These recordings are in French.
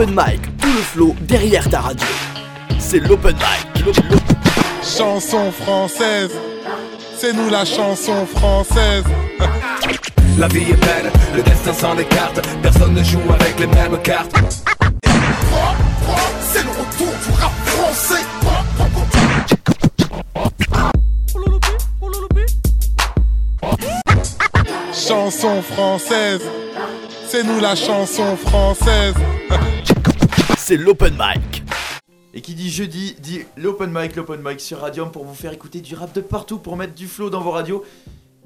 l'open mic, tout le flow derrière ta radio. C'est l'open mic. l'open- Chanson française, c'est nous la chanson française. La vie est belle, le destin s'en écarte Personne ne joue avec les mêmes cartes C'est le retour du rap français. Chanson française, c'est nous la chanson française. C'est l'open mic. Et qui dit jeudi dit l'open mic, l'open mic sur Radium pour vous faire écouter du rap de partout, pour mettre du flow dans vos radios.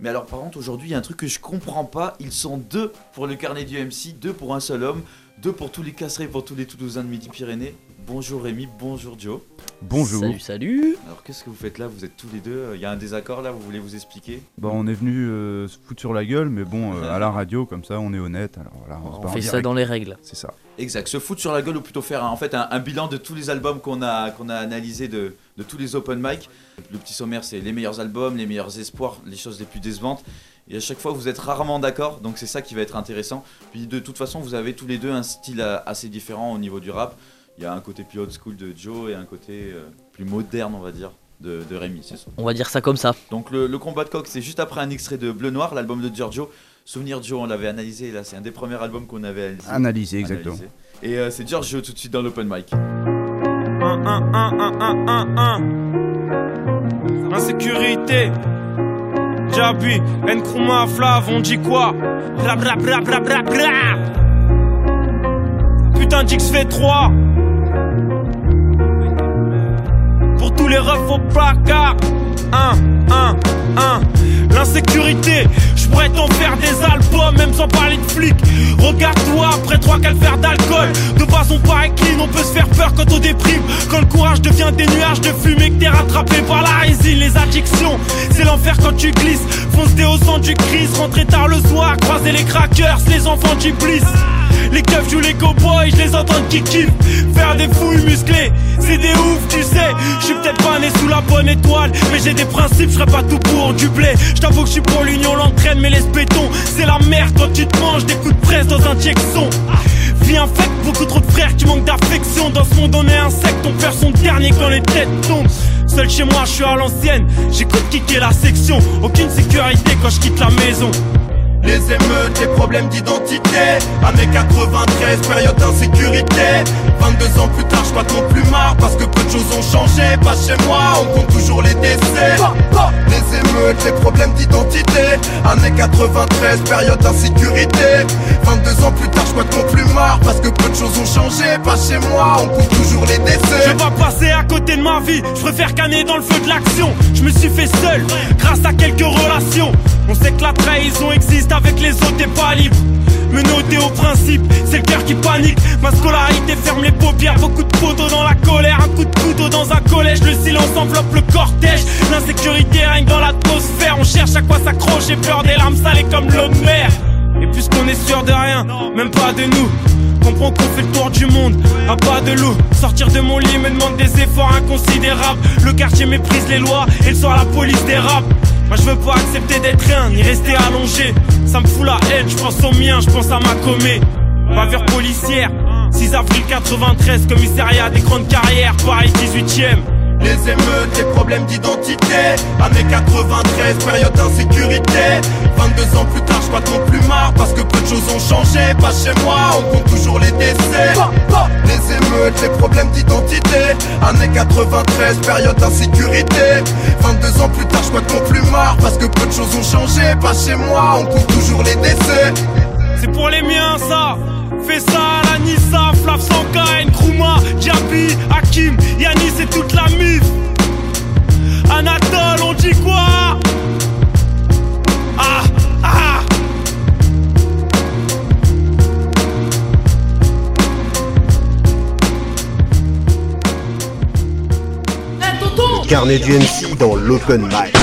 Mais alors par contre aujourd'hui il y a un truc que je comprends pas, ils sont deux pour le carnet du MC, deux pour un seul homme, deux pour tous les casserets, pour tous les Toulousains de Midi-Pyrénées. Bonjour Rémi, bonjour Joe. Bonjour. Salut, salut. Alors qu'est-ce que vous faites là? Vous êtes tous les deux, il y a un désaccord là, vous voulez vous expliquer? Bon, on est venu euh, se foutre sur la gueule, mais bon, euh, à la radio, comme ça, on est honnête. Alors voilà, on, fait ça direct. dans les règles. C'est ça. Exact, se foutre sur la gueule ou plutôt faire un- en fait un, un bilan de tous les albums qu'on a, qu'on a analysés de, de tous les open mic. Le petit sommaire c'est les meilleurs albums, les meilleurs espoirs, les choses les plus décevantes. Et à chaque fois vous êtes rarement d'accord, donc c'est ça qui va être intéressant. Puis de toute façon vous avez tous les deux un style assez différent au niveau du rap. Il y a un côté plus old school de Joe et un côté euh, plus moderne on va dire de, de Rémi, c'est ça. On va dire ça comme ça. Donc le, le combat de coq c'est juste après un extrait de Bleu Noir, l'album de Giorgio. Souvenir Joe on l'avait analysé, là c'est un des premiers albums qu'on avait analysé. Analysé, exactement. Analysé. Et euh, c'est Giorgio tout de suite dans l'open mic. Insécurité. Jabi, Nkrumah, Flav, on dit quoi? Bra bra bra bra bra bra Putain d'X fait 3 Pour tous les refs au placard 1, 1, 1 L'insécurité, je pourrais t'en faire des albums, même sans parler de flics. Regarde-toi après trois calvaires d'alcool. De façon pareille clean, on peut se faire peur quand on déprime. Quand le courage devient des nuages de fumée, que t'es rattrapé par la résine, les addictions. C'est l'enfer quand tu glisses. Fonce des au centre du crise, rentrer tard le soir, croiser les crackers, les enfants du bliss. Les keufs jouent les cowboys, je les entends qui kiffent. Faire des fouilles musclées, c'est des ouf, tu sais. Je suis peut-être pas né sous la bonne étoile, mais j'ai des principes, je pas tout pour du blé. Je que je suis pour l'union, l'entraîne, mais les béton. C'est la merde quand tu te manges des coups de presse dans un Jackson. Vie infecte, beaucoup trop de frères qui manquent d'affection. Dans ce monde, on est insecte, on perd son dernier quand les têtes tombent. Seul chez moi, je suis à l'ancienne. J'écoute kicker la section. Aucune sécurité quand je quitte la maison. Les problèmes d'identité. Années 93, période d'insécurité 22 ans plus tard, je pas non plus marre Parce que peu de choses ont changé Pas chez moi, on compte toujours les décès Les émeutes, les problèmes d'identité Années 93, période d'insécurité 22 ans plus tard, je pas non plus marre Parce que peu de choses ont changé Pas chez moi, on compte toujours les Je décès vais pas passer à côté de ma vie, je préfère canner dans le feu de l'action. Je me suis fait seul, grâce à quelques relations. On sait que la trahison existe avec les autres, t'es pas libre. Menotté au principe, c'est le cœur qui panique. Ma scolarité ferme les paupières, beaucoup de poteaux dans la colère. Un coup de couteau dans un collège, le silence enveloppe le cortège. L'insécurité règne dans l'atmosphère. On cherche à quoi s'accrocher, peur des larmes salées comme l'eau de mer. Et puisqu'on est sûr de rien, même pas de nous. Comprends qu'on fait le tour du monde, à pas de loup. Sortir de mon lit me demande des efforts inconsidérables. Le quartier méprise les lois et le soir la police dérape. Moi je veux pas accepter d'être rien, ni rester allongé. Ça me fout la haine, je pense au mien, je pense à ma commet. Bavure policière, 6 avril 93, commissariat des grandes carrières, Paris 18ème. Les émeutes, les problèmes d'identité. Années 93, période d'insécurité. 22 ans plus tard, je pas non plus marre Parce que peu de choses ont changé. Pas chez moi, on compte toujours les décès. Les émeutes, les problèmes d'identité. Années 93, période d'insécurité. 22 ans plus tard, je pas non plus marre Parce que peu de choses ont changé. Pas chez moi, on compte toujours les décès. C'est pour les miens ça Fais ça à la Nissa, Flav Sanka, Nkrumah, Diaby, Hakim, Yanis et toute la mif. Anatole, on dit quoi? Ah, ah. Carnet du MC dans l'open mic.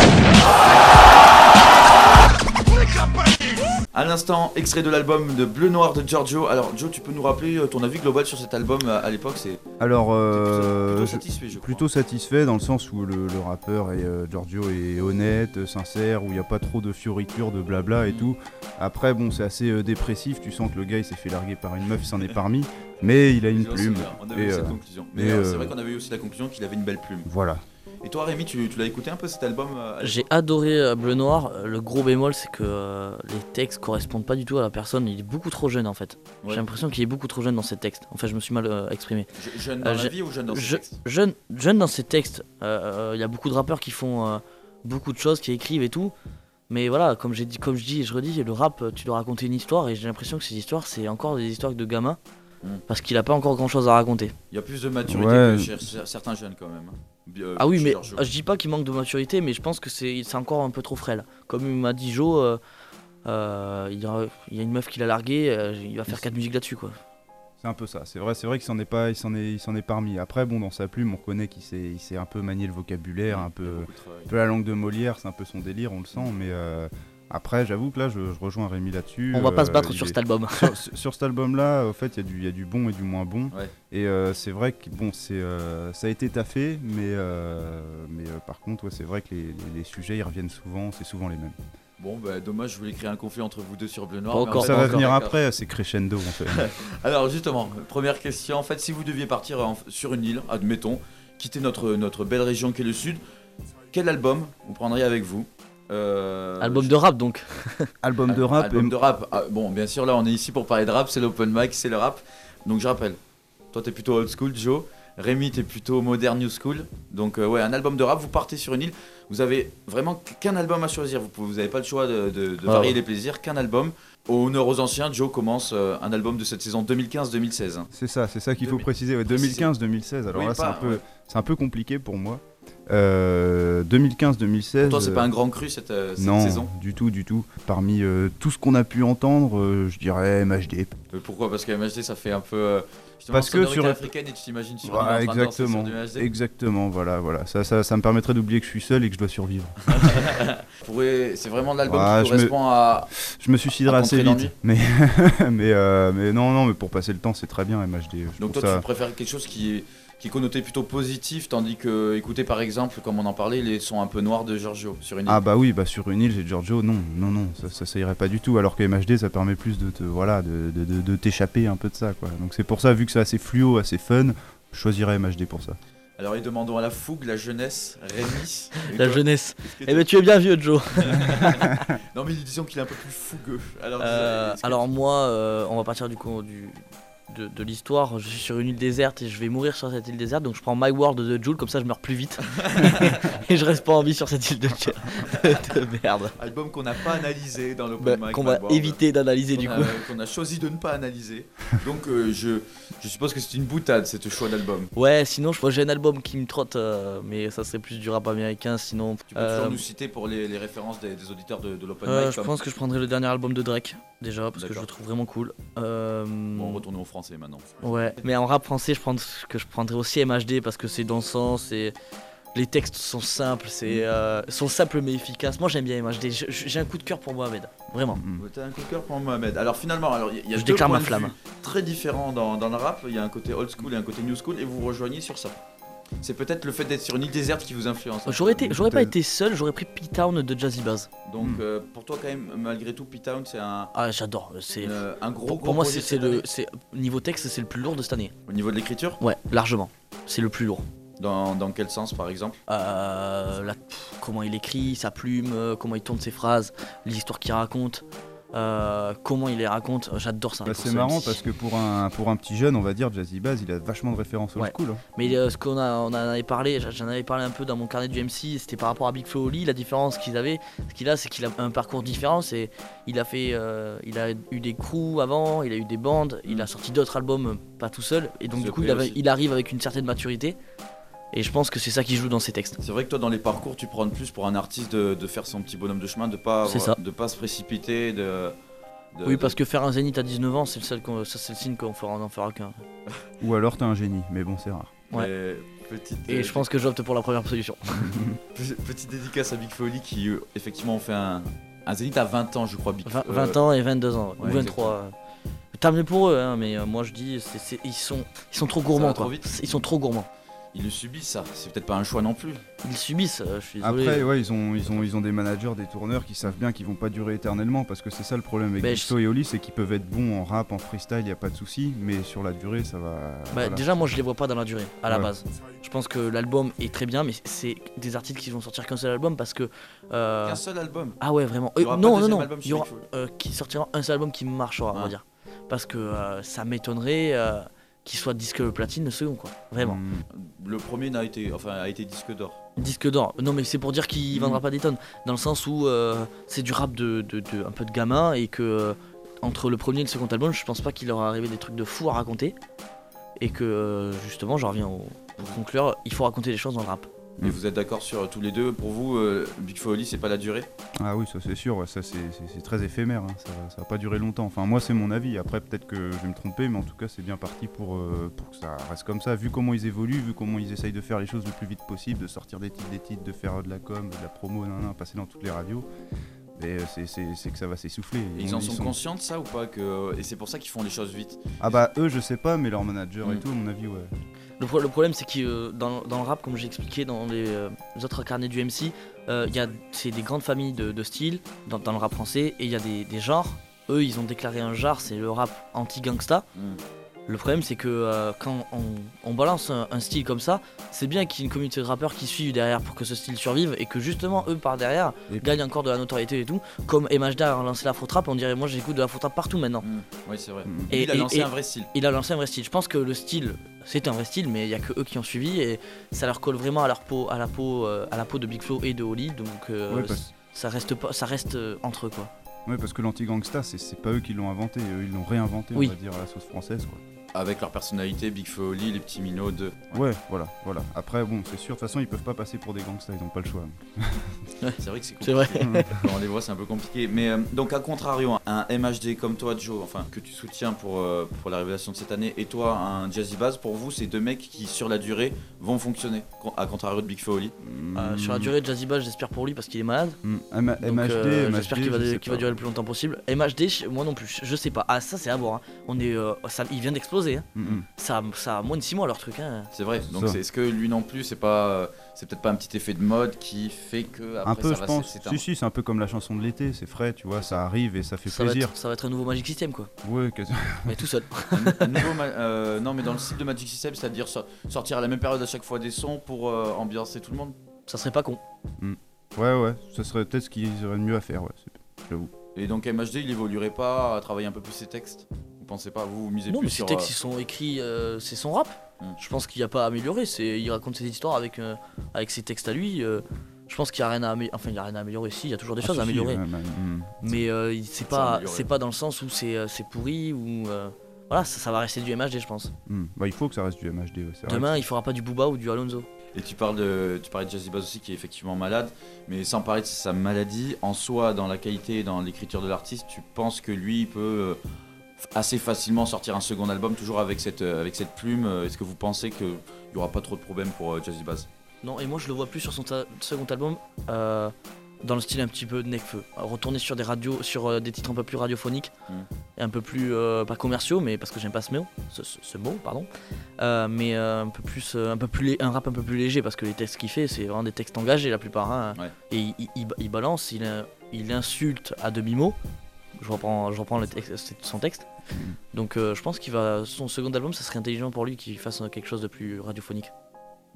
À l'instant, extrait de l'album de Bleu Noir de Giorgio. Alors, Joe, tu peux nous rappeler euh, ton avis global sur cet album euh, à l'époque C'est Alors, plutôt, euh, plutôt satisfait, je crois. plutôt satisfait dans le sens où le, le rappeur et euh, Giorgio est honnête, sincère, où il n'y a pas trop de fioritures, de blabla et tout. Après, bon, c'est assez euh, dépressif. Tu sens que le gars il s'est fait larguer par une meuf, il s'en est parmi, mais il a une plume. On avait Et, eu cette conclusion. Mais c'est vrai qu'on avait eu aussi la conclusion qu'il avait une belle plume. Voilà. Et toi, Rémi, tu, tu l'as écouté un peu cet album euh, J'ai adoré euh, Bleu Noir. Le gros bémol, c'est que euh, les textes correspondent pas du tout à la personne. Il est beaucoup trop jeune en fait. Ouais. J'ai l'impression qu'il est beaucoup trop jeune dans ses textes. En fait, je me suis mal euh, exprimé. Je- Jeune dans Euh, la vie ou jeune dans ses Je- textes jeune, jeune dans ses textes. Euh, euh, Il y a beaucoup de rappeurs qui font euh, beaucoup de choses, qui écrivent et tout. Mais voilà, comme j'ai dit, comme je dis et je redis, le rap, tu dois raconter une histoire et j'ai l'impression que ces histoires, c'est encore des histoires de gamins. Mm. Parce qu'il a pas encore grand chose à raconter. Il y a plus de maturité Ouais. que chez cer- certains jeunes quand même. Euh, Ah oui, mais je dis pas qu'il manque de maturité, mais je pense que c'est encore un peu trop frêle. Comme il m'a dit Joe, euh, euh, il, y a, il y a une meuf qui l'a largué, il va faire quatre musiques là-dessus quoi. C'est un peu ça. C'est vrai, c'est vrai qu'il s'en est pas, il s'en est, il s'en est parmi. Après, bon, dans sa plume, on connaît qu'il il sait un peu manier le vocabulaire, un peu, un peu la langue de Molière. C'est un peu son délire, on le sent. Mais euh, après, j'avoue que là, je, je rejoins Rémi là-dessus. On va pas Euh, se battre il sur est- cet album. sur, cet album-là, au fait, il y, a du- il y a du bon et du moins bon. Ouais. Et euh, c'est vrai que bon, c'est, euh, ça a été taffé, mais, euh, mais euh, par contre, ouais, c'est vrai que les, les- les sujets, ils reviennent souvent, c'est souvent les mêmes. Bon, bah dommage, je voulais créer un conflit entre vous deux sur Bleu Noir. Pas mais en encore, fait, ça va encore, venir après, c'est crescendo en fait. Alors justement, première question, en fait, si vous deviez partir en- sur une île, admettons, quitter notre, notre belle région qui est le sud, quel album vous prendriez avec vous? Euh, album de rap donc. album de rap, Album et- de rap. Ah, bon, bien sûr, là, on est ici pour parler de rap, c'est l'open mic, c'est le rap. Donc je rappelle, toi, t'es plutôt old school, Joe. Rémi, t'es plutôt modern new school. Donc euh, ouais, un album de rap, vous partez sur une île. Vous avez vraiment qu'un album à choisir. Vous n'avez pas le choix de, de- de Ah varier ouais. les plaisirs, qu'un album. Au honneur aux anciens, Joe commence euh, un album de cette saison 2015-2016. hein. C'est ça, c'est ça qu'il faut 2000 préciser. ouais, préciser. 2015-2016. Alors Oui, là, c'est pas- un peu, ouais. c'est un peu compliqué pour moi. Euh, 2015-2016. Pour toi, c'est euh, pas un grand cru cette, euh, cette non, saison du tout, du tout. Parmi euh, tout ce qu'on a pu entendre, euh, je dirais MHD. Euh, Pourquoi? Parce que MHD, ça fait un peu. euh, Parce que sur- africaine et tu t'imagines sur de danser sur exactement, MHD. exactement, voilà, voilà. Ça, ça, ça me permettrait d'oublier que je suis seul et que je dois survivre. C'est vraiment l'album Ouais, qui me- correspond à. Je me suiciderai À assez vite, mais, mais, euh, mais non, non, mais pour passer le temps, c'est très bien MHD. Je Donc toi, ça... tu préfères quelque chose qui est, qui est connoté plutôt positif, tandis que, écoutez par exemple, comme on en parlait, les sons un peu noirs de Giorgio sur une île. Ah bah oui, bah sur une île, j'ai Giorgio, non, non, non, ça, ça, ça irait pas du tout. Alors que MHD, ça permet plus de te, voilà, de, de, de- de t'échapper un peu de ça, quoi. Donc c'est pour ça, vu que c'est assez fluo, assez fun, je choisirais MHD pour ça. Alors, et demandons à la fougue, la jeunesse, Rémi. La jeunesse. Eh ben tu es bien vieux Joe. Non, mais disons qu'il est un peu plus fougueux. Alors, Euh, alors moi, euh, on va partir du coup du, de, de l'histoire. Je suis sur une île déserte et je vais mourir sur cette île déserte. Donc je prends My World de Jules, comme ça je meurs plus vite. et je reste pas en vie sur cette île de, de merde. Album qu'on n'a pas analysé dans Bah, l'open mic. qu'on va World. éviter d'analyser du coup. a- Qu'on a choisi de ne pas analyser. Donc, euh, je, je suppose que c'est une boutade, ce choix d'album. Ouais, sinon je vois j'ai un album qui me trotte, euh, mais ça serait plus du rap américain. Sinon, Tu peux euh, toujours nous citer pour les, les références des, des auditeurs de, de l'open euh, mic. je pense que je prendrais le dernier album de Drake déjà parce que je le trouve vraiment cool. Euh, Bon, retournons au français maintenant. Ouais, mais en rap français, je prends que je prendrais aussi MHD parce que c'est dansant, c'est les textes sont simples, c'est euh, sont simples mais efficaces. Moi, j'aime bien MHD. J'ai un coup de cœur pour Mohamed, vraiment. Mm. T'as un coup de cœur pour Mohamed. Alors finalement, alors il y a- Je deux déclare points ma de flamme. vue très différents dans, dans le rap. Il y a un côté old school et un côté new school, et vous rejoignez sur ça. C'est peut-être le fait d'être sur une île déserte qui vous influence. J'aurais peu. été, j'aurais pas été seul, j'aurais pris P-Town de Jazzy Bass. Donc Mm. euh, pour toi quand même, malgré tout, P-Town c'est un, Ah, j'adore. C'est une- un gros, pour, gros pour moi, c'est le, c'est niveau texte, c'est le plus lourd de cette année. Au niveau de l'écriture, Ouais, largement. C'est le plus lourd. dans, dans quel sens par exemple? Euh, la- pff, comment il écrit, sa plume, euh, comment il tourne ses phrases, les histoires qu'il raconte, euh, comment il les raconte. J'adore ça. Bah, c'est marrant parce que pour un, pour un petit jeune, on va dire, Jazzy Bass, il a vachement de références old Ouais. school. hein. Mais euh, ce qu'on a, on en avait parlé, j'en avais parlé un peu dans mon carnet du MC, c'était par rapport à Big Flo Oli, la différence qu'ils avaient, ce qu'il a, c'est qu'il a un parcours différent, c'est il a fait, euh, il a eu des crews avant, il a eu des bandes, il a sorti d'autres albums, pas tout seul, et donc du coup avait- il arrive avec une certaine maturité, et je pense que c'est ça qui joue dans ses textes. C'est vrai que toi dans les parcours tu prends plus pour un artiste de, de faire son petit bonhomme de chemin, de pas de pas se précipiter, de, de- oui, de- parce que faire un zénith à 19 ans, c'est le seul, qu'on- ça c'est le signe qu'on fera, n'en fera qu'un. Ou alors t'es un génie, mais bon, c'est rare. Ouais. Mais petite, Et euh, je pense que j'opte pour la première solution. Pe- Petite dédicace à Big Folly qui euh, effectivement ont fait un, Un Zénith à 20 ans, je crois. Big- 20, euh, 20 ans et 22 ans, ouais, ou 23. euh. Tant mieux pour eux, hein, mais euh, moi je dis, c'est- c'est- ils, sont, ils sont trop gourmands. va trop quoi. vite. Ils sont trop gourmands. Ils le subissent, ça. C'est peut-être pas un choix non plus. Ils subissent, euh, je suis désolé. Après, ouais, ils ont, ils, ont, ils ont des managers, des tourneurs qui savent bien qu'ils vont pas durer éternellement parce que c'est ça le problème avec Gusto et Oli, c'est qu'ils peuvent être bons en rap, en freestyle, y a pas de souci, mais sur la durée, ça va. Bah, voilà. Déjà, moi je les vois pas dans la durée, à la Ouais. base. Je pense que l'album est très bien, mais c'est des artistes qui vont sortir qu'un seul album parce que. euh, Qu'un seul album? Ah ouais, vraiment. Il y Euh, pas non, non, non. Il y aura euh, qui sortira un seul album qui marchera, on Ah. va dire. Parce que euh, ça m'étonnerait qu'il soit disque platine le second, quoi. Vraiment. Hmm. Le premier n'a été, enfin, a été disque d'or. Disque d'or. Non, mais c'est pour dire qu'il Mm. vendra pas des tonnes. Dans le sens où euh, c'est du rap de, de- de- un peu de gamin et que euh, entre le premier et le second album, je pense pas qu'il leur arrivé des trucs de fou à raconter. Et que euh, justement, j'en reviens au, pour conclure, il faut raconter des choses dans le rap. Mais vous êtes d'accord sur tous les deux Pour vous, euh, Big Oli, c'est pas la durée? Ah oui, ça c'est sûr, ouais, ça c'est- très éphémère, hein, ça, ça va pas durer longtemps. Enfin, moi c'est mon avis, après peut-être que je vais me tromper, mais en tout cas c'est bien parti pour, euh, pour que ça reste comme ça. Vu comment ils évoluent, vu comment ils essayent de faire les choses le plus vite possible, de sortir des titres, des titres, de faire de la com, de la promo, nan, nan, passer dans toutes les radios, euh, c'est- que ça va s'essouffler. Ils en sont, conscients de ça ou pas que... Et c'est pour ça qu'ils font les choses vite? Ah bah eux je sais pas, mais leur manager et Mm. tout, à mon avis, ouais. Le, pro- le problème, c'est que euh, dans, dans le rap, comme j'ai expliqué dans les, euh, autres carnets du MC, euh, il y a c'est des grandes familles de, de styles dans, dans le rap français et il y a des, des genres. Eux, ils ont déclaré un genre, c'est le rap anti-gangsta. Mm. Le problème, c'est que euh, quand on, on balance un, un style comme ça, c'est bien qu'il y ait une communauté de rappeurs qui suivent derrière pour que ce style survive et que justement, eux, par derrière, Et- gagnent encore de la notoriété et tout. Comme MHD a lancé la trap, on dirait, moi j'écoute de la trap partout maintenant. Mm. Oui, c'est vrai. Et, il a lancé et- un vrai style. Il a lancé un vrai style. Je pense que le style, c'est un vrai style, mais il y a que eux qui ont suivi et ça leur colle vraiment à leur peau, à la peau, euh, à la peau de Big Flo et de Oli. Donc euh, Ouais, parce- ça reste pas, ça reste euh, entre eux quoi. Ouais, parce que l'anti-gangsta, c'est- c'est pas eux qui l'ont inventé, eux ils l'ont réinventé, Oui. on va dire, à la sauce française, quoi. Avec leur personnalité, Big Oli, les petits minots de. Ouais, voilà, voilà. Après, bon, c'est sûr, de toute façon, ils peuvent pas passer pour des gangsters, ils ont pas le choix. C'est vrai que c'est C'est vrai. Quand on les voit, c'est un peu compliqué. Mais euh, donc, à contrario, un MHD comme toi, Joe, enfin, que tu soutiens pour, euh, pour la révélation de cette année, et toi, un Jazzy Bass, pour vous, c'est deux mecs qui, sur la durée, vont fonctionner. À contrario de Big Oli. Euh, sur la durée, Jazzy Bass, j'espère pour lui parce qu'il est malade. Mm. M- Donc, MHD, euh, MHD, j'espère qu'il va, je qu'il va durer le plus longtemps possible. MHD, moi non plus, je- je sais pas. Ah ça c'est à voir. hein. On est, euh, ça, il vient d'exploser. Hein. Mm, mm. Ça, ça a moins de 6 mois leur truc. Hein. C'est vrai. Donc, Ça. c'est- est-ce que lui non plus, c'est pas. euh, C'est peut-être pas un petit effet de mode qui fait que. Après, Un peu, ça je va pense. Si, si, c'est un peu comme la chanson de l'été, c'est frais, tu vois, ça arrive et ça fait Ça va, plaisir. être, ça va être un nouveau Magic System quoi. Ouais, quasi- Mais tout seul. Un nouveau ma- euh, non, mais dans le style de Magic System, c'est-à-dire so- sortir à la même période à chaque fois des sons pour euh, ambiancer tout le monde. Ça serait pas con. ouais, ouais, ce serait peut-être ce qu'ils auraient de mieux à faire, ouais, j'avoue. Et donc MHD, il évoluerait pas à travailler un peu plus ses textes? Pensez pas Vous, vous misez Non, plus mais ces sur. textes euh, ils sont écrits, euh, c'est son rap. Mm. Je pense qu'il n'y a pas à améliorer. C'est, il raconte ses histoires avec, euh, avec ses textes à lui. euh, je pense qu'il n'y a rien à améliorer. Enfin, il y a rien à améliorer. Si, il y a toujours des Ah, choses si, à améliorer. ouais, ouais, mm. Mais euh, il- c'est pas, c'est pas dans le sens où c'est, c'est pourri ou euh, voilà, ça, ça va rester du MHD, je pense. Mm. Bah, il faut que ça reste du MHD, ouais, c'est vrai. Demain, il fera pas du Booba ou du Alonso. Et tu parles de, tu parlais de Jazzy Bass aussi qui est effectivement malade, mais sans parler de sa maladie, en soi, dans la qualité et dans l'écriture de l'artiste, tu penses que lui il peut euh, assez facilement sortir un second album, toujours avec cette, euh, avec cette plume. euh, Est-ce que vous pensez qu'il n'y aura pas trop de problèmes pour euh, Jazzy Bass? Non, et moi je le vois plus sur son second album euh, dans le style un petit peu de Necfeu. Retourner sur des radios, sur euh, des titres un peu plus radiophoniques Mm. et un peu plus euh, pas commerciaux, mais parce que j'aime pas ce mot, ce, ce- ce mot, pardon. Euh, mais un peu plus, un peu plus, un rap un peu plus léger parce que les textes qu'il fait, c'est vraiment des textes engagés la plupart. hein. Ouais. Et il, il- il- il balance, il, il insulte à demi mot. Je reprends, je reprends le texte, son texte. Donc euh, je pense qu'il va, son second album, ça serait intelligent pour lui qu'il fasse quelque chose de plus radiophonique.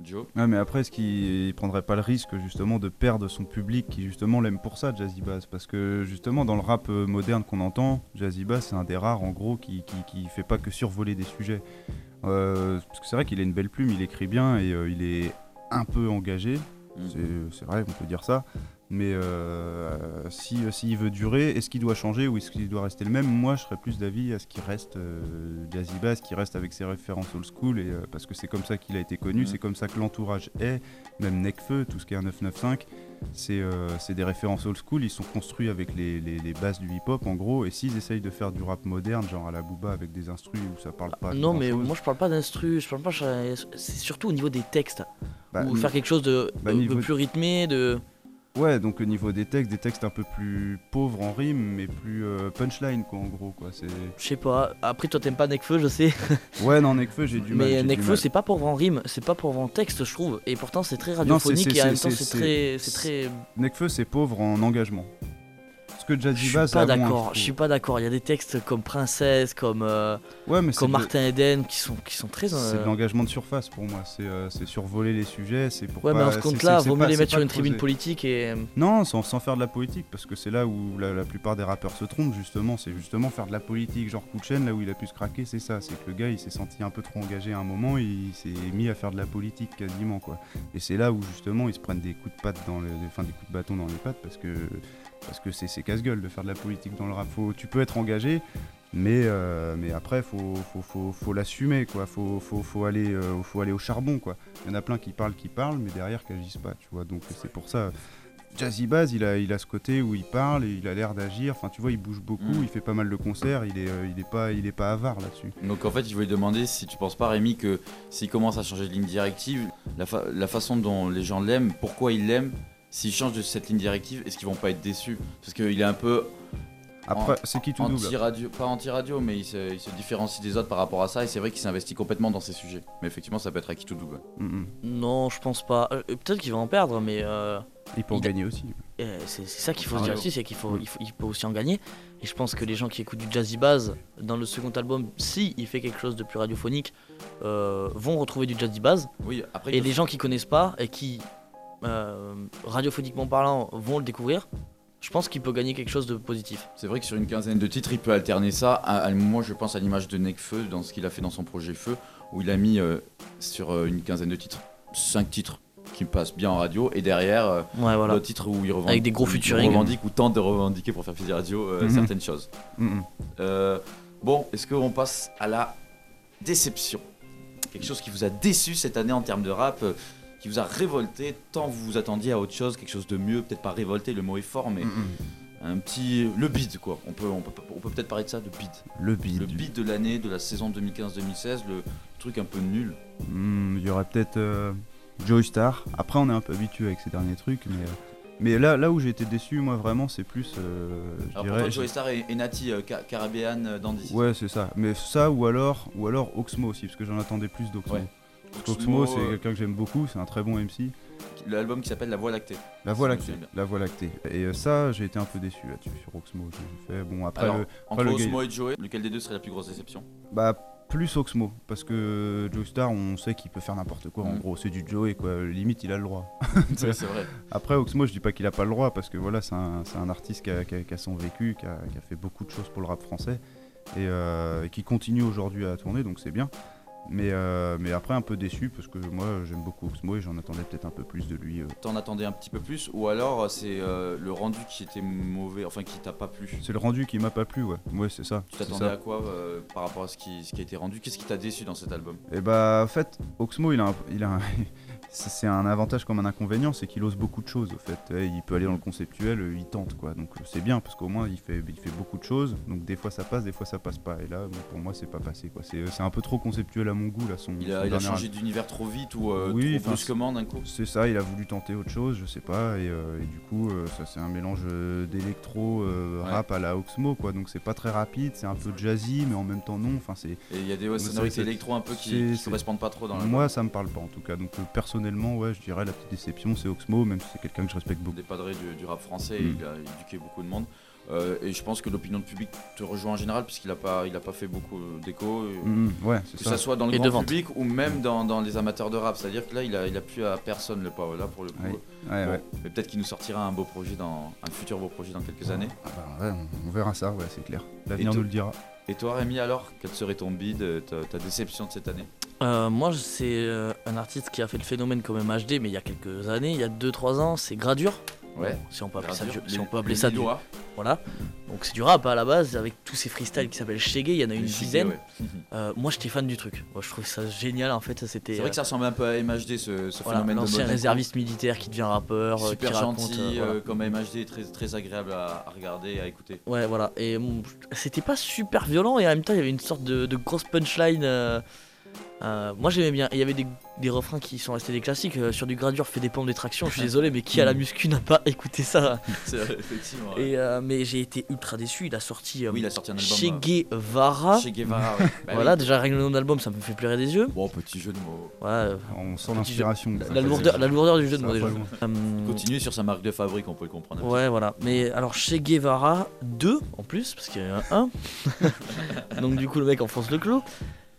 Joe Ouais, mais après, est-ce qu'il il prendrait pas le risque justement de perdre son public qui justement l'aime pour ça, Jazzy Bass? Parce que justement, dans le rap euh, moderne qu'on entend, Jazzy Bass c'est un des rares en gros qui, qui, qui fait pas que survoler des sujets. Euh, parce que c'est vrai qu'il a une belle plume, il écrit bien et euh, il est un peu engagé. Mm. C'est- C'est vrai, on peut dire ça. Mais euh, si euh, s'il veut durer, est-ce qu'il doit changer ou est-ce qu'il doit rester le même? Moi, je serais plus d'avis à ce qu'il reste euh, Jazzy Bass, qui reste avec ses références old school, et, euh, parce que c'est comme ça qu'il a été connu, Mhm. c'est comme ça que l'entourage est, même Necfeu, tout ce qui est un 995, c'est euh, c'est des références old school, ils sont construits avec les, les- du hip-hop en gros, et s'ils essayent de faire du rap moderne, genre à la Booba avec des instrus où ça parle pas non, mais moi je parle pas d'instru, je parle pas. C'est surtout au niveau des textes. bah, ou faire quelque chose de, bah, de- plus rythmé, de. Ouais, donc au niveau des textes, des textes un peu plus pauvres en rime, mais plus euh, punchline, quoi, en gros, quoi. C'est... Je sais pas. Après, toi, t'aimes pas Nekfeu, je sais. Ouais, non, Nekfeu, j'ai du mal. Mais mal. c'est pas pauvre en rime, c'est pas pauvre en texte, je trouve. Et pourtant, c'est très radiophonique et en même temps, c'est- très. C'est très. Nekfeu, c'est pauvre en engagement. Ce que Je Jazzy suis Bass pas a moins, d'accord. Je suis pas d'accord. Il y a des textes comme Princesse, comme euh, Ouais, mais c'est comme de- Martin Eden qui sont qui sont très. C'est euh, de l'engagement de surface pour moi. C'est euh, c'est survoler les sujets, c'est pour Ouais, pas. mais en ce compte-là, vaut mieux les mettre sur une tribune politique et. Non, sans, sans faire de la politique, parce que c'est là où la, la plupart des rappeurs se trompent, justement. C'est justement faire de la politique, genre Kouchen, là où il a pu se craquer, c'est ça. C'est que le gars, il s'est senti un peu trop engagé à un moment, il s'est mis à faire de la politique quasiment, quoi. Et c'est là où, justement, ils se prennent des coups de patte dans le, enfin, des coups de bâton dans les pattes, parce que parce que c'est casse-gueule de faire de la politique dans le rap. Faut- tu peux être engagé, mais, euh, mais après, faut, faut, faut, faut l'assumer, quoi. Faut, faut, faut, aller, euh, faut aller au charbon, quoi. Il y en a plein qui parlent, qui parlent, mais derrière, qui agissent pas, tu vois. Donc c'est pour ça. Jazzy Bass, il a, il a ce côté où il parle et il a l'air d'agir. Enfin, tu vois, il bouge beaucoup, Mm. il fait pas mal de concerts. Il est, euh, il est pas, il est pas avare là-dessus. Donc en fait, je voulais demander si tu penses pas, Rémi, que s'il commence à changer de ligne directive, la, fa- la façon dont les gens l'aiment, pourquoi ils l'aiment, s'ils changent de cette ligne directive, est-ce qu'ils vont pas être déçus? Parce qu'il est un peu Après, En- c'est qui tout double? anti-radio, pas anti-radio, mais il se, il se différencie des autres par rapport à ça, et c'est vrai qu'il s'investit complètement dans ces sujets. Mais effectivement, ça peut être à qui tout double. Mm, mm. Non, je pense pas. Euh, Peut-être qu'il va en perdre, mais. euh, Et pour Il- gagner aussi. Euh, c'est ça qu'il faut Ah se dire ouais. aussi, c'est qu'il faut, Ouais. il faut- il peut aussi en gagner. Et je pense que les gens qui écoutent du jazzy base dans le second album, si il fait quelque chose de plus radiophonique, euh, vont retrouver du jazzy base. Oui, après, Et il les peut- gens qui connaissent pas et qui, euh, radiophoniquement parlant, vont le découvrir, je pense qu'il peut gagner quelque chose de positif. c'est vrai que sur une quinzaine de titres, il peut alterner ça. À- à- moi, je pense à l'image de Necfeu dans ce qu'il a fait dans son projet Feu, où il a mis euh, sur euh, une quinzaine de titres, 5 titres qui passent bien en radio, et derrière, euh, Ouais, voilà. d'autres titres où il revendique, Avec des gros où il featuring. revendique ou tente de revendiquer pour faire plaisir radio euh, Mhm. certaines choses. Mm. Euh, bon, est-ce qu'on passe à la déception? Quelque chose qui vous a déçu cette année en termes de rap, euh, qui vous a révolté, tant vous vous attendiez à autre chose, quelque chose de mieux, peut-être pas révolté, le mot est fort, mais Mm, mm. un petit. Le beat, quoi. On peut, on peut, on peut peut-être parler de ça, de beat. Le beat. Le beat de l'année, de la saison 2015-2016, le truc un peu nul. Hmm, Il y aurait peut-être euh, Joey Star. Après, on est un peu habitué avec ces derniers trucs, mais, euh, mais là, là où j'ai été déçu, moi vraiment, c'est plus, euh, je Alors pour toi, Joey Star et, et Nati, euh, Ca- Caribbean, euh, Dandy. Ouais, c'est ça. Mais ça ou alors, ou alors Oxmo aussi, parce que j'en attendais plus d'Oxmo. Ouais. Parce qu'Oxmo, Oxmo, c'est euh, quelqu'un que j'aime beaucoup, c'est un très bon MC. L'album qui s'appelle La Voie lactée. La Voie lactée. La Voie lactée. Et euh, ça, j'ai été un peu déçu là-dessus sur Oxmo. J'ai fait bon après Alors, le, entre Osmo et Joey, lequel des deux serait la plus grosse déception? Bah plus Oxmo parce que Joe Star, on sait qu'il peut faire n'importe quoi. En Mhm. gros, c'est du Joey quoi. Limite, il a le droit. C'est vrai. Après, Oxmo, je dis pas qu'il a pas le droit parce que voilà, c'est un, artiste qui a, qui a- qui a son vécu, qui a, qui a fait beaucoup de choses pour le rap français et, euh, et qui continue aujourd'hui à tourner, donc c'est bien. Mais, euh, mais après, un peu déçu parce que moi, j'aime beaucoup Oxmo et j'en attendais peut-être un peu plus de lui. euh. T'en attendais un petit peu plus ou alors euh, c'est euh, le rendu qui était mauvais, enfin qui t'a pas plu? C'est le rendu qui m'a pas plu, ouais. Ouais, c'est ça. Tu t'attendais à quoi par rapport à ce qui, ce qui a été rendu? Qu'est-ce qui t'a déçu dans cet album? Et bah, en fait, Oxmo, il a, un- il a un- c'est un avantage comme un inconvénient, c'est qu'il ose beaucoup de choses, au fait. Ouais, Il peut aller dans le conceptuel, il tente, quoi. Donc c'est bien, parce qu'au moins, il fait, il fait beaucoup de choses. Donc des fois, ça passe, des fois, ça passe pas. Et là, pour moi, c'est pas passé, quoi. C'est c'est un peu trop conceptuel à mon goût, là, son, Il son a, il a changé d'univers trop vite ou euh, Oui, trop brusquement d'un coup C'est ça, il a voulu tenter autre chose, je sais pas, et, euh, et du coup, euh, ça c'est un mélange euh, d'électro, Ouais. rap à la Oxmo, quoi. Donc c'est pas très rapide, c'est un peu jazzy, mais en même temps non. Enfin, c'est Et il y a des ouais, sonorités électro un peu qui, qui correspondent pas trop dans la moi, ça me parle pas en tout cas. Donc personnellement, ouais, je dirais la petite déception, c'est Oxmo, même si c'est quelqu'un que je respecte beaucoup. des padrés du, du rap français, Mm. il a éduqué beaucoup de monde. Euh, et je pense que l'opinion de public te rejoint en général puisqu'il a pas, il a pas fait beaucoup d'écho. euh, Mhm, ouais, c'est Que ça. ça soit dans le Et grand public ou même dans, dans les amateurs de rap, c'est-à-dire que là il a, il a plus à personne le pauvre là pour le coup. Ouais. Ouais, Bon, ouais. Mais peut-être qu'il nous sortira un beau projet dans un futur beau projet dans quelques années. Ah bah, ouais, on- on verra ça, ouais, c'est clair. L'avenir Et nous le dira. Et toi Rémi alors, quel serait ton bid, euh, ta, ta déception de cette année? Euh, moi, c'est euh, un artiste qui a fait le phénomène quand même HD, mais il y a quelques années, il y a 2-3 ans, c'est Gradure. Ouais. Si on peut appeler ça du, si on peut appeler ça du, voilà. Donc c'est du rap à la base, avec tous ces freestyles qui s'appellent Shege, il y en a une dizaine. ouais. Euh, moi, j'étais fan du truc. Moi, je trouve ça génial en fait. C'était C'est vrai que ça ressemble un peu à MHD ce, ce voilà, phénomène l'ancien réserviste militaire qui devient rappeur, euh, super qui raconte. gentil euh, voilà. euh, comme MHD très très agréable à, à regarder à écouter. Ouais, voilà. Et bon, c'était pas super violent et en même temps, il y avait une sorte de, de grosse punchline. euh, Euh, moi j'aimais bien. Il y avait des, des refrains qui sont restés des classiques. euh, sur du gradure, fait des pompes des tractions. Je suis désolé, mais qui à la muscu n'a pas écouté ça C'est vrai, effectivement. ouais. Et, euh, Mais j'ai été ultra déçu. Il a sorti euh, Oui, il a sorti un album. Che Guevara. Che Guevara, ouais. Bah voilà, oui. déjà rien que le nom d'album, ça me fait pleurer des yeux. Bon, petit jeu de mots. Ouais, euh, On sent l'inspiration. la, la lourdeur, la lourdeur du jeu de mots déjà. Euh, Continuer sur sa marque de fabrique, on peut le comprendre. Ouais, voilà. Mais alors, chez Guevara 2 en plus, parce qu'il y a un 1. Donc, du coup, le mec enfonce le clou.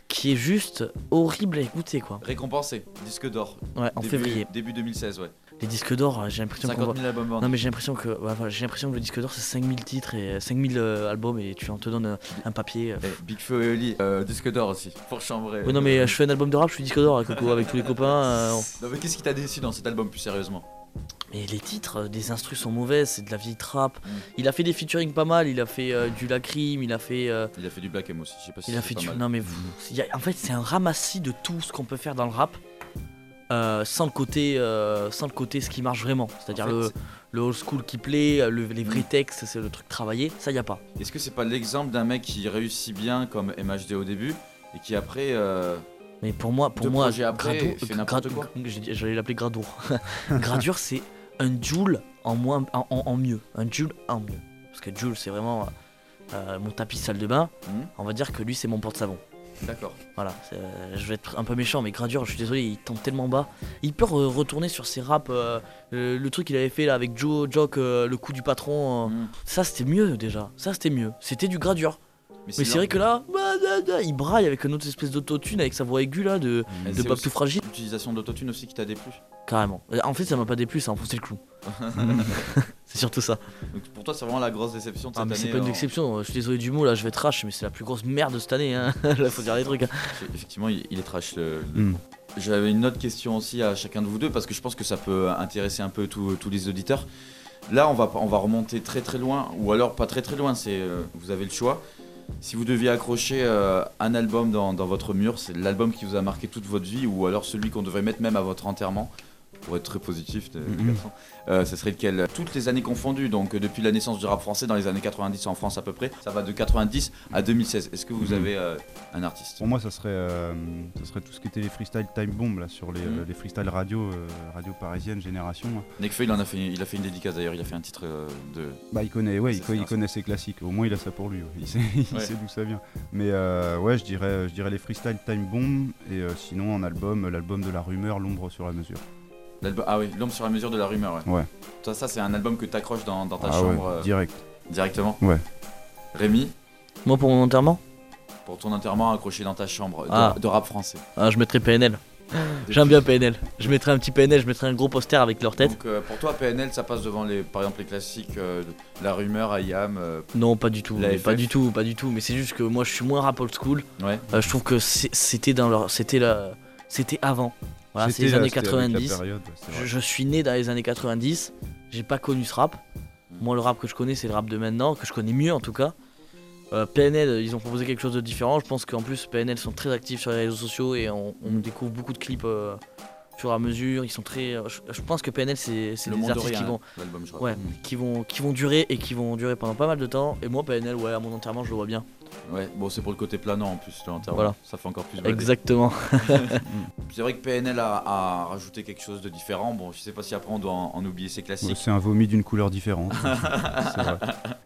Qui est juste horrible à écouter, quoi. Récompensé, disque d'or. Ouais, en Début- février. Début 2016, ouais. Les disques d'or, euh, j'ai l'impression qu'on 50 voit. 000 albums vendus. Non, mais j'ai l'impression que, ouais, j'ai l'impression que le disque d'or c'est 5000 titres et 5000 euh, albums et tu on te donne euh, un papier. euh. Eh, Big Flo et Oli, euh, disque d'or aussi, pour chambrer. Oui, non, mais euh, je fais un album de rap, je suis disque d'or avec, tous les copains. euh, on- Non, mais qu'est-ce qui t'a déçu dans cet album, plus sérieusement? Et les titres, euh, des instrus sont mauvaises, c'est de la vieille trap. Mm. Il a fait des featuring pas mal, il a fait euh, du Lacrim, il a fait. euh, Il a fait du Black M aussi, je sais pas si Il a fait pas du. mal. Non mais vous. il y a- en fait c'est un ramassis de tout ce qu'on peut faire dans le rap. euh, sans le côté euh, sans le côté ce qui marche vraiment c'est à dire En fait, le, old school qui plaît le- les vrais Mm. textes c'est le truc travaillé ça y a pas Est-ce que c'est pas l'exemple d'un mec qui réussit bien comme MHD au début et qui après. euh, mais pour moi pour Deux moi après, j'allais l'appeler Gradour Gradure c'est un Joule en moins en, en- mieux un Joule en mieux parce que Joule c'est vraiment euh, mon tapis salle de bain Mhm. on va dire que lui c'est mon porte-savon D'accord. Voilà, euh, je vais être un peu méchant, mais Gradure, je suis désolé, il tombe tellement bas. Il peut re- retourner sur ses raps, euh, le truc qu'il avait fait là avec Joe, Jock, euh, le coup du patron. Mhm. Ça, c'était mieux déjà. Ça, c'était mieux. C'était du Gradure. Mais c'est vrai que là, bah, bah, bah, il braille avec une autre espèce d'autotune, avec sa voix aiguë là, de, Et de Bob tout fragile. L'utilisation d'autotune aussi qui t'a déplu Carrément. En fait, ça m'a pas déplu, ça a enfoncé le clou. c'est surtout ça. Donc pour toi, c'est vraiment la grosse déception de Ah, cette mais année c'est pas une en- exception. Je suis désolé du mot là, je vais trash, mais c'est la plus grosse merde de cette année. Hein. là, faut dire les trucs. hein. Effectivement, il, est trash. le- Hmm. J'avais une autre question aussi à chacun de vous deux parce que je pense que ça peut intéresser un peu tous tous les auditeurs. Là, on va, on va remonter très très loin, ou alors pas très très loin, c'est, euh, vous avez le choix. Si vous deviez accrocher euh, un album dans, dans votre mur, c'est l'album qui vous a marqué toute votre vie, ou alors celui qu'on devrait mettre même à votre enterrement, pour être très positif, de, Mhm. euh, ce serait lequel? Toutes les années confondues, donc euh, depuis la naissance du rap français, dans les années 90 en France à peu près, ça va de 90 à 2016. Est-ce que vous Mhm. avez euh, un artiste? Pour moi, ça serait, euh, ça serait tout ce qui était les freestyle time bomb là, sur les, euh, les freestyle radio, euh, radio parisienne, génération. Nekfeu, il en a fait, il a fait une dédicace d'ailleurs, il a fait un titre euh, de. Bah, il connaît, ouais, il, co- connaît ses classiques. Au moins, il a ça pour lui. ouais. Il sait, il Ouais. sait d'où ça vient. Mais euh, ouais, je dirais, je dirais les freestyle time bomb et euh, sinon en album, l'album de la rumeur, l'ombre sur la mesure. Ah oui, L'homme sur la mesure de la rumeur, ouais. Ouais. Toi, ça, c'est un album que t'accroches dans, dans ta ah chambre ouais, euh, direct. directement Ouais. Rémi, Moi, pour mon enterrement, pour ton enterrement accroché dans ta chambre de, Ah. de rap français. ah, je mettrais PNL. J'aime bien PNL. Je mettrais un petit PNL, je mettrais un gros poster avec leur tête. Donc euh, pour toi, PNL, ça passe devant les, par exemple les classiques euh, de La Rumeur, IAM. euh, Non, pas du tout. Pas du tout, pas du tout. Mais c'est juste que moi, je suis moins rap old school. ouais. Euh, je trouve que c'est- c'était dans leur, c'était la, c'était avant. Voilà, c'est C'était les années c'était avec la 90. période, ouais, c'est Je, suis né dans les années 90. J'ai pas connu ce rap. Moi, le rap que je connais, c'est le rap de maintenant, que je connais mieux en tout cas. Euh, PNL, ils ont proposé quelque chose de différent. Je pense qu'en plus, PNL sont très actifs sur les réseaux sociaux et on, on découvre beaucoup de clips euh, fur et à mesure. Ils sont très. euh, je, je pense que PNL, c'est des artistes rien, qui vont, ouais, qui vont, qui vont durer et qui vont durer pendant pas mal de temps. Et moi, PNL, ouais, à mon enterrement, je le vois bien. Ouais, bon, c'est pour le côté planant en plus, de l'enterrement. Voilà. Ça fait encore plus bader. Exactement. C'est vrai que PNL a, a rajouté quelque chose de différent. Bon, je sais pas si après on doit en, en oublier ses Ouais, classiques. c'est un vomi d'une couleur différente. vrai.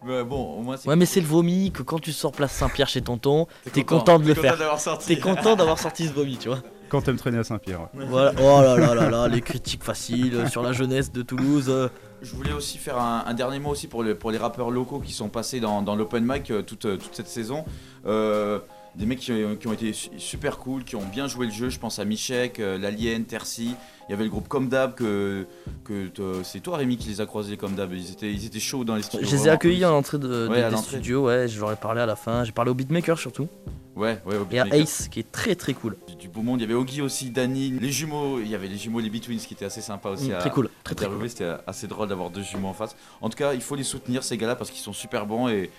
Mais bon, au moins c'est. Ouais, mais c'est le vomi que quand tu sors place Saint-Pierre chez tonton, t'es content, content de le faire. content sorti. T'es content d'avoir sorti ce vomi, tu vois. Quand t'aimes traîner à Saint-Pierre. ouais. Voilà. Oh là là là là, les critiques faciles euh, sur la jeunesse de Toulouse. euh. Je voulais aussi faire un, un dernier mot aussi pour, le- pour les rappeurs locaux qui sont passés dans, dans l'open mic euh, toute, toute cette saison. Euh, des mecs qui, ont- qui ont été su- super cool, qui ont bien joué le jeu. Je pense à Michek, euh, l'Alien, Tercy. Il y avait le groupe Comdab que, que te- c'est toi Rémi qui les a croisés Comdab. Ils étaient, ils étaient chauds dans les studios. Je les ai accueillis à l'entrée de, Ouais, des studios, ouais, je leur ai parlé à la fin. J'ai parlé au beatmaker surtout. Ouais, ouais, au Et à. Ace qui est très très cool. Du, du beau monde. Il y avait Ogi aussi, Dani, les jumeaux. Il y avait les jumeaux, les Betweens qui étaient assez sympas aussi. Mm, à- très cool, très très cool. C'était assez drôle d'avoir deux jumeaux en face. En tout cas, il faut les soutenir ces gars-là parce qu'ils sont super bons et,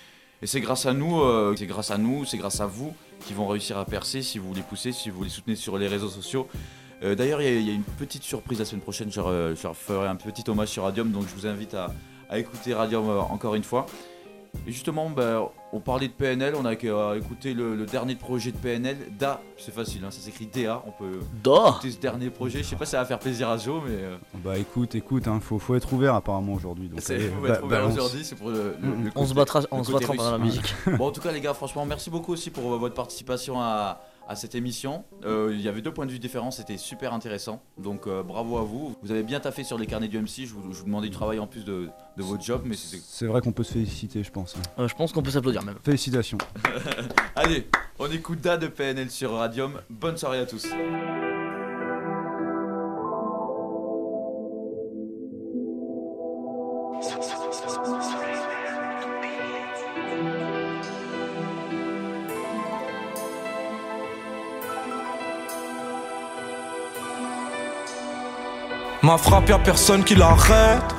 et c'est grâce à nous, euh, c'est grâce à nous, c'est grâce à vous qui vont réussir à percer si vous les poussez, si vous les soutenez sur les réseaux sociaux. Euh, D'ailleurs, il y, a- une petite surprise la semaine prochaine. Je, je ferai un petit hommage sur Radium, donc je vous invite à, à écouter Radium euh, encore une fois. Et justement, bah, on parlait de PNL, on a qu'à écouter le, le dernier projet de PNL, DA, c'est facile, hein, ça s'écrit DA, on peut Da écouter ce dernier projet, je sais pas si ça va faire plaisir à Joe, mais euh, Bah écoute, écoute, hein, faut, faut être ouvert apparemment aujourd'hui. donc c'est allez, faut être ouvert aujourd'hui, c'est pour le, le- le On se battra, on se battra pendant la musique. Bon, en tout cas, les gars, franchement, merci beaucoup aussi pour euh, votre participation à, à cette émission. Euh, il y avait deux points de vue différents, c'était super intéressant. Donc, euh, bravo à vous. Vous avez bien taffé sur les carnets du MC. Je vous, je vous demandais du travail en plus de, de votre job, mais c'était. C'est vrai qu'on peut se féliciter, je pense. hein. Euh, je pense qu'on peut s'applaudir même. Félicitations. Allez, on écoute Da de PNL sur Radium. Bonne soirée à tous. Ma frappe, y'a personne qui l'arrête.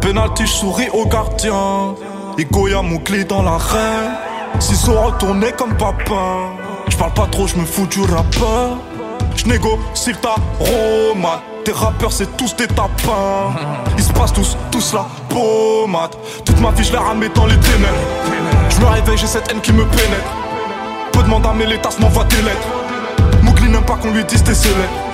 Penalty, souris au gardien. Igoya Moukli dans l'arène. Ciseaux retournés comme papa. J'parle pas trop, j'me fous du rappeur. J'négocie ta romade. Tes rappeurs, c'est tous des tapins. Ils se passent tous, tous la pommade. Toute ma vie, je la ramais dans les ténèbres. J'me réveille, j'ai cette haine qui me pénètre. Peu demande à mes tasses m'envoie des lettres. Moukli n'aime pas qu'on lui dise tes célèbres.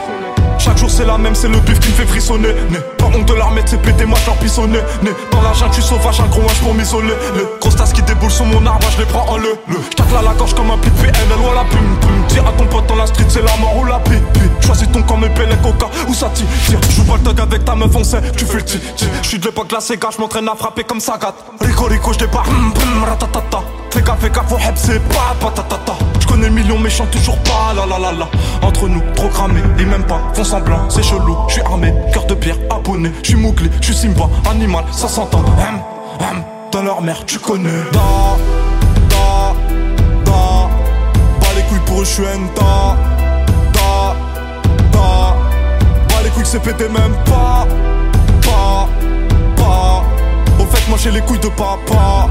Chaque jour c'est la même, c'est le bif qui me fait frissonner. Né, pas honte de mettre, c'est pété, moi je pissonner. Né, dans la jungle, tu sauvage, un gros âge pour m'isoler. Le gros tas qui déboule sur mon arbre, je les prends en le. le. J'tacle à la gorge comme un pic PNL ou à la pum pum. Dis à ton pote dans la street, c'est la mort ou la pipi. Choisis ton camp, mes pellets coca ou ça tire. tire. Joue le thug avec ta meuf, on sait, tu fais le tir. Je suis de l'époque la Sega, je m'entraîne à frapper comme ça gâte. Rico Rico, je débarque, hum, hum, ratatata. Fais gaffe, fais gaffe, au heb, c'est pas patatata. Je connais le million, mais chante toujours pas la la la la. Entre nous, trop cramé, et même pas, font semblant, c'est chelou. Je suis armé, cœur de pierre, abonné. Je suis Mougli, je suis Simba, animal, ça s'entend. Hum, hum, dans leur mère, tu connais. Da, da, da. Bas les couilles pour eux, je suis da, da, da. Les couilles, c'est pété même pas, pas, pas. Au fait, moi j'ai les couilles de papa.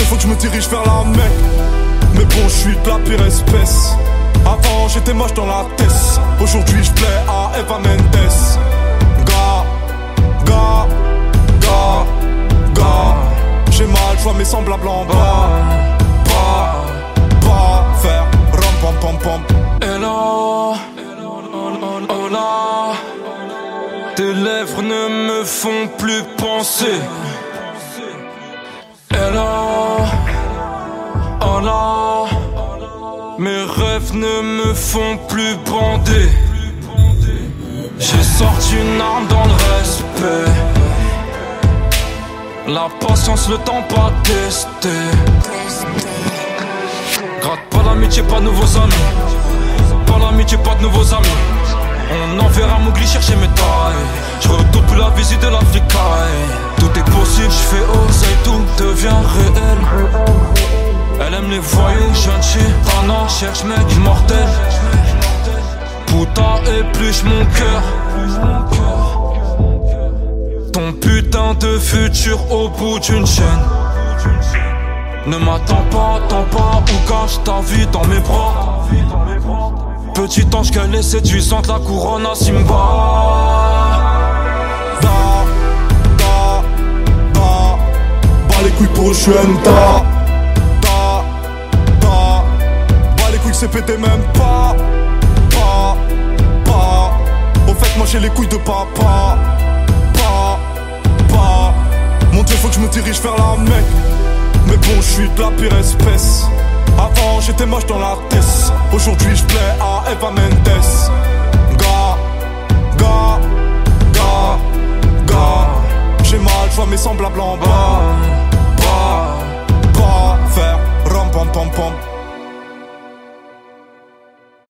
Dieu, faut que je me dirige vers la Mecque. Mais bon, je suis de la pire espèce. Avant, j'étais moche dans la tête. Aujourd'hui, je plais à Eva Mendes. Gars, gars, gars, gars. J'ai mal, je vois mes semblables en bas. Pas, pas faire ram pam pam pam. Hello, oh là. Tes lèvres ne me font plus penser. Ne me font plus bander. J'ai sorti une arme dans le respect. La patience, le temps pas testé. Gratte pas l'amitié, pas de nouveaux amis. Pas l'amitié, pas de nouveaux amis. On enverra Mougli chercher mes tailles. Je retourne plus la visite de l'Africaille. Tout est possible, je fais oseille, tout devient réel. Elle aime les voyous, gentil, Tana cherche mec immortel. Putain épluche mon cœur. Ton putain de futur au bout d'une chaîne. Ne m'attends pas, attends pas ou cache ta vie dans mes bras. Petit ange qu'elle est séduisante, la couronne à Simba. Da, da, da. Les couilles pour je CPD même pas, pas, pas. Au fait, moi j'ai les couilles de papa, pas, pas. Mon dieu, faut que je me dirige vers la mec. Mais bon, je suis de la pire espèce. Avant, j'étais moche dans la tête. Aujourd'hui, je plais à Eva Mendes. Gars ga, ga, ga. J'ai mal, je vois mes semblables en bas. Pas, pas, faire rom pom pom pom.